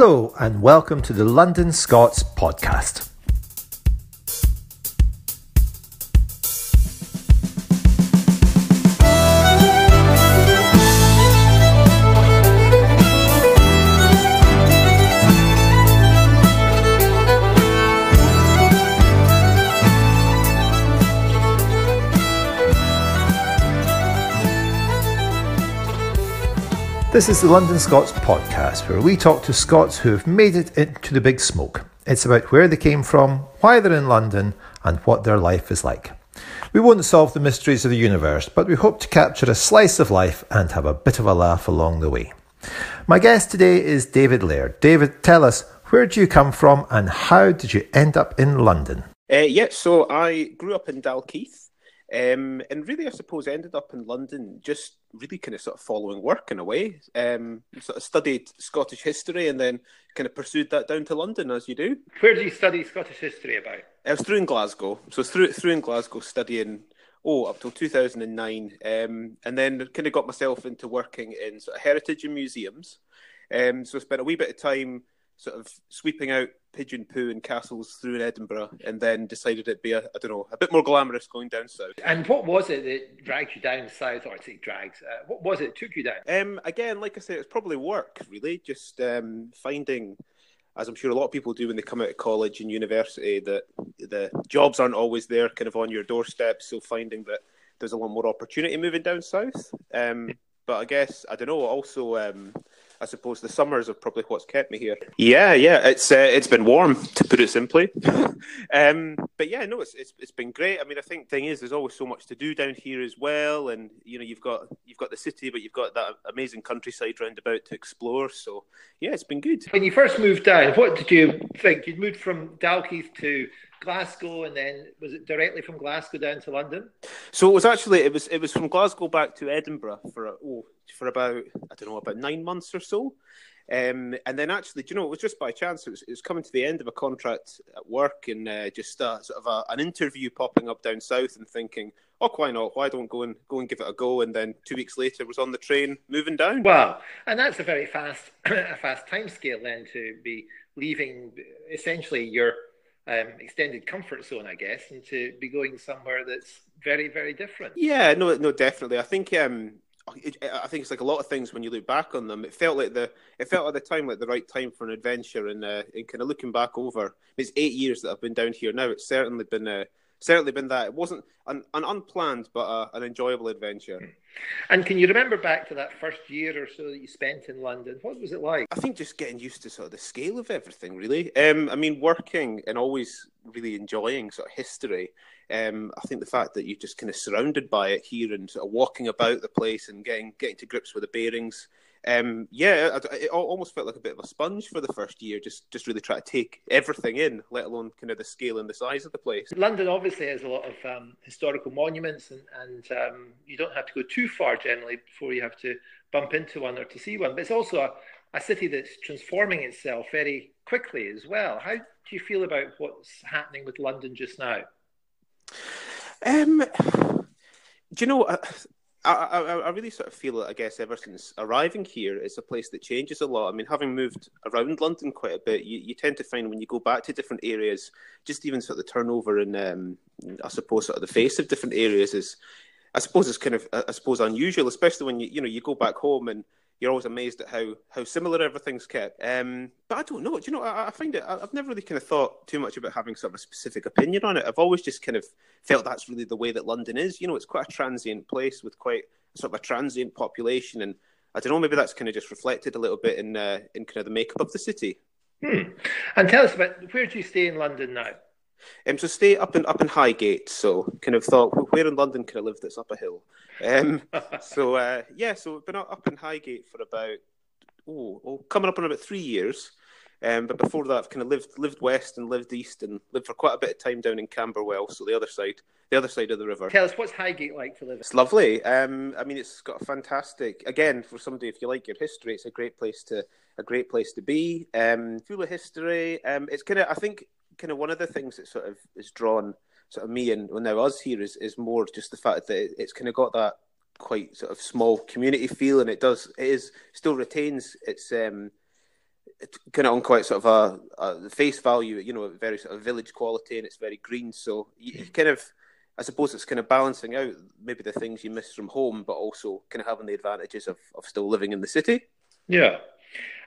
Hello, and welcome to the London Scots podcast. This is the London Scots podcast, where we talk to Scots who have made it into the big smoke. It's about where they came from, why they're in London, and what their life is like. We won't solve the mysteries of the universe, but we hope to capture a slice of life and have a bit of a laugh along the way. My guest today is David Laird. David, tell us, where do you come from and how did you end up in London? Uh, yeah, so I grew up in Dalkeith um, and really, I suppose, ended up in London just really kind of sort of following work in a way. Um, sort of studied Scottish history and then kind of pursued that down to London as you do. Where did you study Scottish history about? I was through in Glasgow. So through through in Glasgow studying oh up till 2009 um, and then kind of got myself into working in sort of heritage and museums. Um, so I spent a wee bit of time sort of sweeping out pigeon poo and castles through in Edinburgh, and then decided it'd be a I don't know a bit more glamorous going down south. And what was it that dragged you down south, or I say drags? Uh, what was it took you down? Um, again, like I said, it's probably work really, just um, finding. As I'm sure a lot of people do when they come out of college and university, that the jobs aren't always there, kind of on your doorstep. So finding that there's a lot more opportunity moving down south. Um, but I guess I don't know. Also, um, I suppose the summers are probably what's kept me here. Yeah, yeah, it's uh, it's been warm to put it simply. um, but yeah, no, it's, it's it's been great. I mean, I think thing is, there's always so much to do down here as well, and you know, you've got you've got the city, but you've got that amazing countryside round about to explore. So yeah, it's been good. When you first moved down, what did you think? You'd moved from Dalkeith to Glasgow, and then was it directly from Glasgow down to London? So it was actually it was it was from Glasgow back to Edinburgh for oh for about I don't know about nine months or so. Um, and then actually, do you know, it was just by chance. It was, it was coming to the end of a contract at work, and uh, just uh, sort of a, an interview popping up down south, and thinking, "Oh, why not? Why don't go and go and give it a go?" And then two weeks later, was on the train moving down. Wow, and that's a very fast, a fast time scale then to be leaving essentially your um, extended comfort zone, I guess, and to be going somewhere that's very, very different. Yeah, no, no, definitely. I think um, I think it's like a lot of things when you look back on them. It felt like the it felt at the time like the right time for an adventure, and uh, and kind of looking back over, it's eight years that I've been down here now. It's certainly been uh, certainly been that. It wasn't an, an unplanned but uh, an enjoyable adventure. And can you remember back to that first year or so that you spent in London? What was it like? I think just getting used to sort of the scale of everything, really. Um, I mean, working and always really enjoying sort of history um, I think the fact that you're just kind of surrounded by it here and sort of walking about the place and getting getting to grips with the bearings. Um, yeah, it almost felt like a bit of a sponge for the first year, just just really try to take everything in, let alone kind of the scale and the size of the place. London obviously has a lot of um, historical monuments, and, and um, you don't have to go too far generally before you have to bump into one or to see one. But it's also a, a city that's transforming itself very quickly as well. How do you feel about what's happening with London just now? Um, do you know? I, I, I, really sort of feel it. I guess ever since arriving here, it's a place that changes a lot. I mean, having moved around London quite a bit, you, you tend to find when you go back to different areas, just even sort of the turnover and um, I suppose sort of the face of different areas is, I suppose, it's kind of I suppose unusual, especially when you you know you go back home and you're always amazed at how how similar everything's kept. Um, but I don't know. Do you know? I, I find it. I, have never really kind of thought too much about having sort of a specific opinion on it. I've always just kind of felt that's really the way that London is. You know, it's quite a transient place with quite sort of a transient population, and I don't know. Maybe that's kind of just reflected a little bit in uh, in kind of the makeup of the city. Hmm. And tell us about where do you stay in London now? Um, so stay up in up in Highgate. So kind of thought, where in London can I live that's up a hill? Um, so uh, yeah, so we've been up in Highgate for about oh, oh coming up on about three years. Um, but before that, I've kind of lived lived west and lived east and lived for quite a bit of time down in Camberwell, so the other side, the other side of the river. Tell us what's Highgate like to live. It's lovely. Um, I mean, it's got a fantastic. Again, for somebody if you like your history, it's a great place to a great place to be. Um, full of history. Um, it's kind of I think kind of one of the things that sort of is drawn sort of me and well, now us here is is more just the fact that it's kind of got that quite sort of small community feel, and it does it is still retains its um kind of on quite sort of a, a face value, you know, very sort of village quality, and it's very green. So you, you kind of, I suppose, it's kind of balancing out maybe the things you miss from home, but also kind of having the advantages of, of still living in the city. Yeah,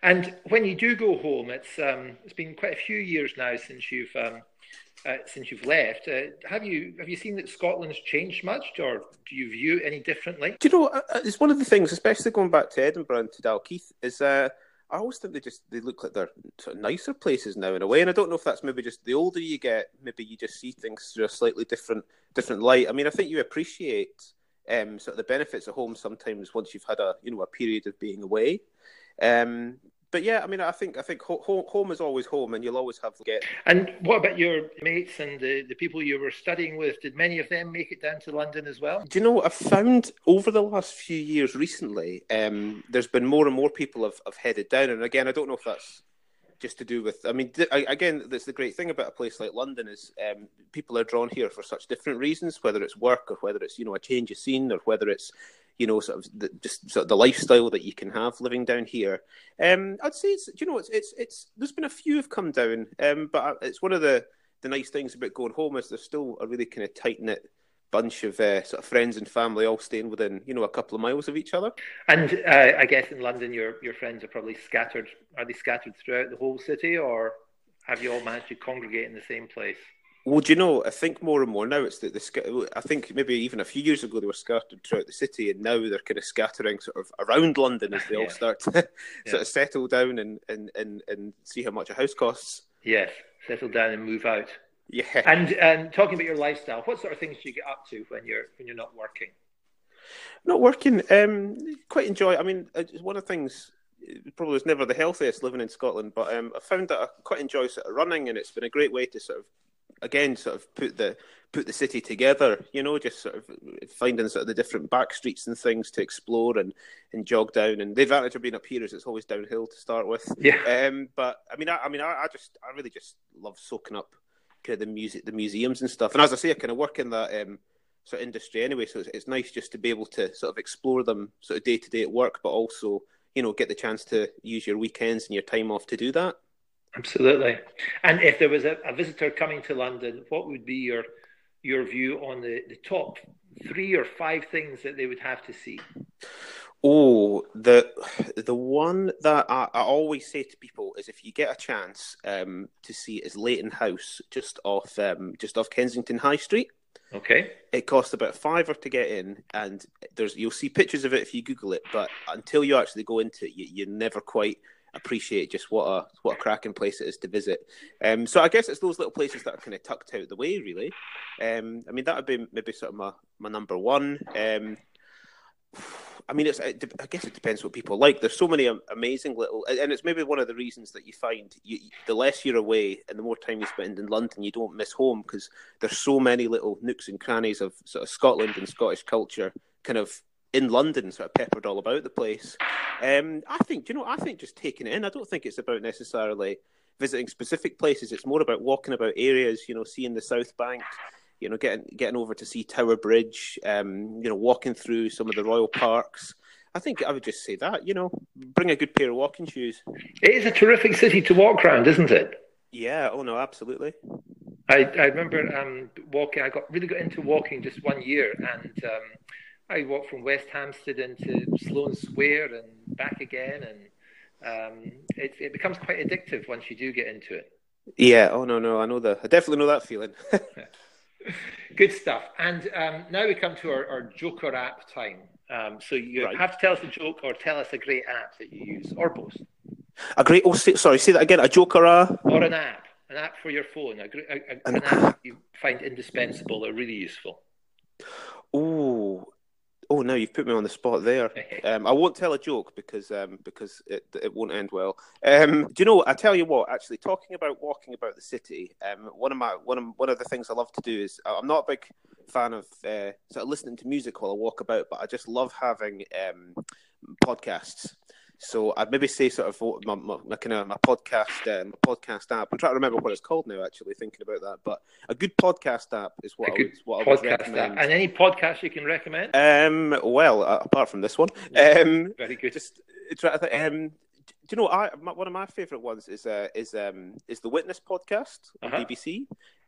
and when you do go home, it's um, it's been quite a few years now since you've um, uh, since you've left. Uh, have you have you seen that Scotland's changed much, or do you view it any differently? Do you know? Uh, uh, it's one of the things, especially going back to Edinburgh and to Dalkeith, is uh, I always think they just they look like they're sort of nicer places now in a way, and I don't know if that's maybe just the older you get, maybe you just see things through a slightly different different light. I mean, I think you appreciate um, sort of the benefits of home sometimes once you've had a you know a period of being away. Um, but yeah, I mean, I think I think home, home is always home, and you'll always have to get. And what about your mates and the, the people you were studying with? Did many of them make it down to London as well? Do you know? I've found over the last few years recently, um, there's been more and more people have, have headed down, and again, I don't know if that's just to do with. I mean, again, that's the great thing about a place like London is um, people are drawn here for such different reasons, whether it's work or whether it's you know a change of scene or whether it's you know, sort of the, just sort of the lifestyle that you can have living down here. Um, I'd say it's, you know, it's, it's, it's, there's been a few have come down, um, but it's one of the, the nice things about going home is there's still a really kind of tight knit bunch of uh, sort of friends and family all staying within you know a couple of miles of each other. And uh, I guess in London, your your friends are probably scattered. Are they scattered throughout the whole city, or have you all managed to congregate in the same place? Well, do you know? I think more and more now it's that the I think maybe even a few years ago they were scattered throughout the city, and now they're kind of scattering sort of around London as they yeah. all start to sort of settle down and, and, and, and see how much a house costs. Yes, settle down and move out. Yeah. And and talking about your lifestyle, what sort of things do you get up to when you're when you're not working? Not working. Um, quite enjoy. I mean, one of the things probably was never the healthiest living in Scotland, but um, I found that I quite enjoy sort of running, and it's been a great way to sort of again sort of put the put the city together. You know, just sort of finding sort of the different back streets and things to explore and, and jog down. And the advantage of being up here is it's always downhill to start with. Yeah. Um, but I mean, I, I mean, I, I, just I really just love soaking up kind of the music, the museums and stuff. And as I say, I kind of work in that. Um, sort of industry anyway, so it's, it's nice just to be able to sort of explore them sort of day to day at work, but also you know get the chance to use your weekends and your time off to do that. Absolutely. And if there was a, a, visitor coming to London, what would be your your view on the, the top three or five things that they would have to see? Oh, the the one that I, I always say to people is if you get a chance um, to see is Leighton House, just off um, just off Kensington High Street. Okay. It costs about a fiver to get in, and there's you'll see pictures of it if you Google it, but until you actually go into it, you, you never quite appreciate just what a what a cracking place it is to visit. Um, so I guess it's those little places that are kind of tucked out of the way, really. Um, I mean, that would be maybe sort of my, my number one. Um, I mean, it's. I guess it depends what people like. There's so many amazing little, and it's maybe one of the reasons that you find you, the less you're away and the more time you spend in London, you don't miss home because there's so many little nooks and crannies of sort of Scotland and Scottish culture, kind of in London, sort of peppered all about the place. Um, I think, you know, I think just taking it in. I don't think it's about necessarily visiting specific places. It's more about walking about areas. You know, seeing the South Bank. You know, getting getting over to see Tower Bridge. Um, you know, walking through some of the royal parks. I think I would just say that. You know, bring a good pair of walking shoes. It is a terrific city to walk around, isn't it? Yeah. Oh no, absolutely. I I remember um, walking. I got really got into walking just one year, and um, I walked from West Hampstead into Sloane Square and back again, and um, it, it becomes quite addictive once you do get into it. Yeah. Oh no, no, I know that. I definitely know that feeling. Good stuff. And um, now we come to our, our Joker app time. Um, so you right. have to tell us a joke or tell us a great app that you use, or both. A great. Oh, sorry. Say that again. A Joker app or an app. An app for your phone. A, a, a an, an app you find indispensable or really useful. Oh, Oh no, you've put me on the spot there. Um, I won't tell a joke because um, because it, it won't end well. Um, do you know? I tell you what. Actually, talking about walking about the city, um, one of my one of one of the things I love to do is I'm not a big fan of uh, sort of listening to music while I walk about, but I just love having um, podcasts. So I'd maybe say sort of my, my, my kind of my podcast, uh, my podcast app. I'm trying to remember what it's called now. Actually, thinking about that, but a good podcast app is what, a I would, what I would recommend. App. And any podcast you can recommend? Um, well, uh, apart from this one, um, very good. Just try to think. Um, do you know I, my, one of my favourite ones is uh, is um, is the Witness podcast on uh-huh. BBC,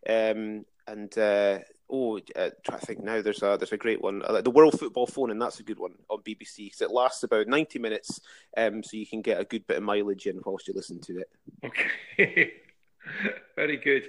um, and uh, oh, uh, try to think now. There's a there's a great one, uh, the World Football Phone, and that's a good one on BBC because it lasts about ninety minutes, um, so you can get a good bit of mileage in whilst you listen to it. Okay, very good.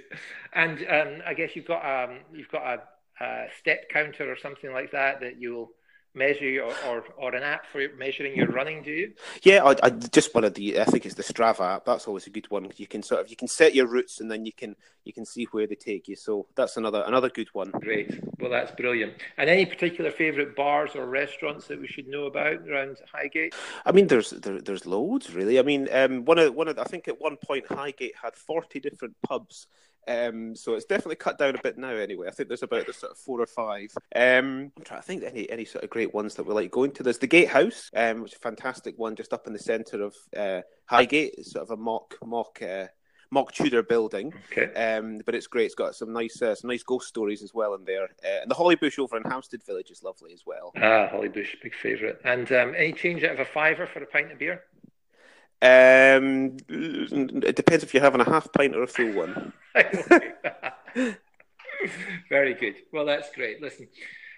And um, I guess you've got um, you've got a, a step counter or something like that that you'll measure or, or, or, an app for measuring your running do you? Yeah I, I, just one of the i think it's the strava app. That's always a good one. You can sort of you can set your routes and then you can you can see where they take you. So that's another another good one. Great. Well that's brilliant. And any particular favorite bars or restaurants that we should know about around highgate? I mean there's there, there's loads really. I mean um, one of one of i think at one point highgate had 40 different pubs um, so it's definitely cut down a bit now. Anyway, I think there's about the sort of four or five. Um, I'm trying to think any any sort of great ones that we like going to. There's the Gatehouse, um, which is a fantastic one, just up in the centre of uh, Highgate. It's sort of a mock mock. Uh, mock Tudor building. Okay. Um, but it's great. It's got some nice, uh, some nice ghost stories as well in there. Uh, and the Hollybush over in Hampstead Village is lovely as well. Ah, Hollybush, big favourite. And um, any change out of a fiver for a pint of beer? Um, it depends if you're having a half pint or a full one. very good. Well, that's great. Listen,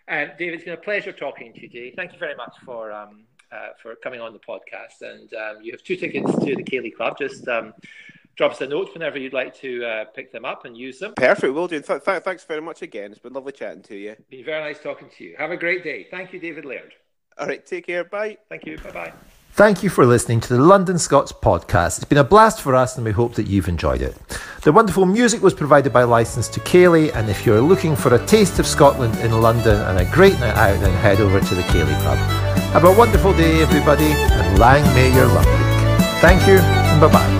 um, David, it's been a pleasure talking to you today. Thank you very much for um, uh, for coming on the podcast. And um, you have two tickets to the Ceilidh Club. Just um, drop us a note whenever you'd like to uh, pick them up and use them. Perfect, will do. Th- th- thanks very much again. It's been lovely chatting to you. Been very nice talking to you. Have a great day. Thank you, David Laird. All right, take care. Bye. Thank you. Bye bye. Thank you for listening to the London Scots podcast. It's been a blast for us and we hope that you've enjoyed it. The wonderful music was provided by Licence to Ceilidh, and if you're looking for a taste of Scotland in London and a great night out, then head over to the Ceilidh Club. Have a wonderful day, everybody, and lang may your week. Thank you, and bye bye.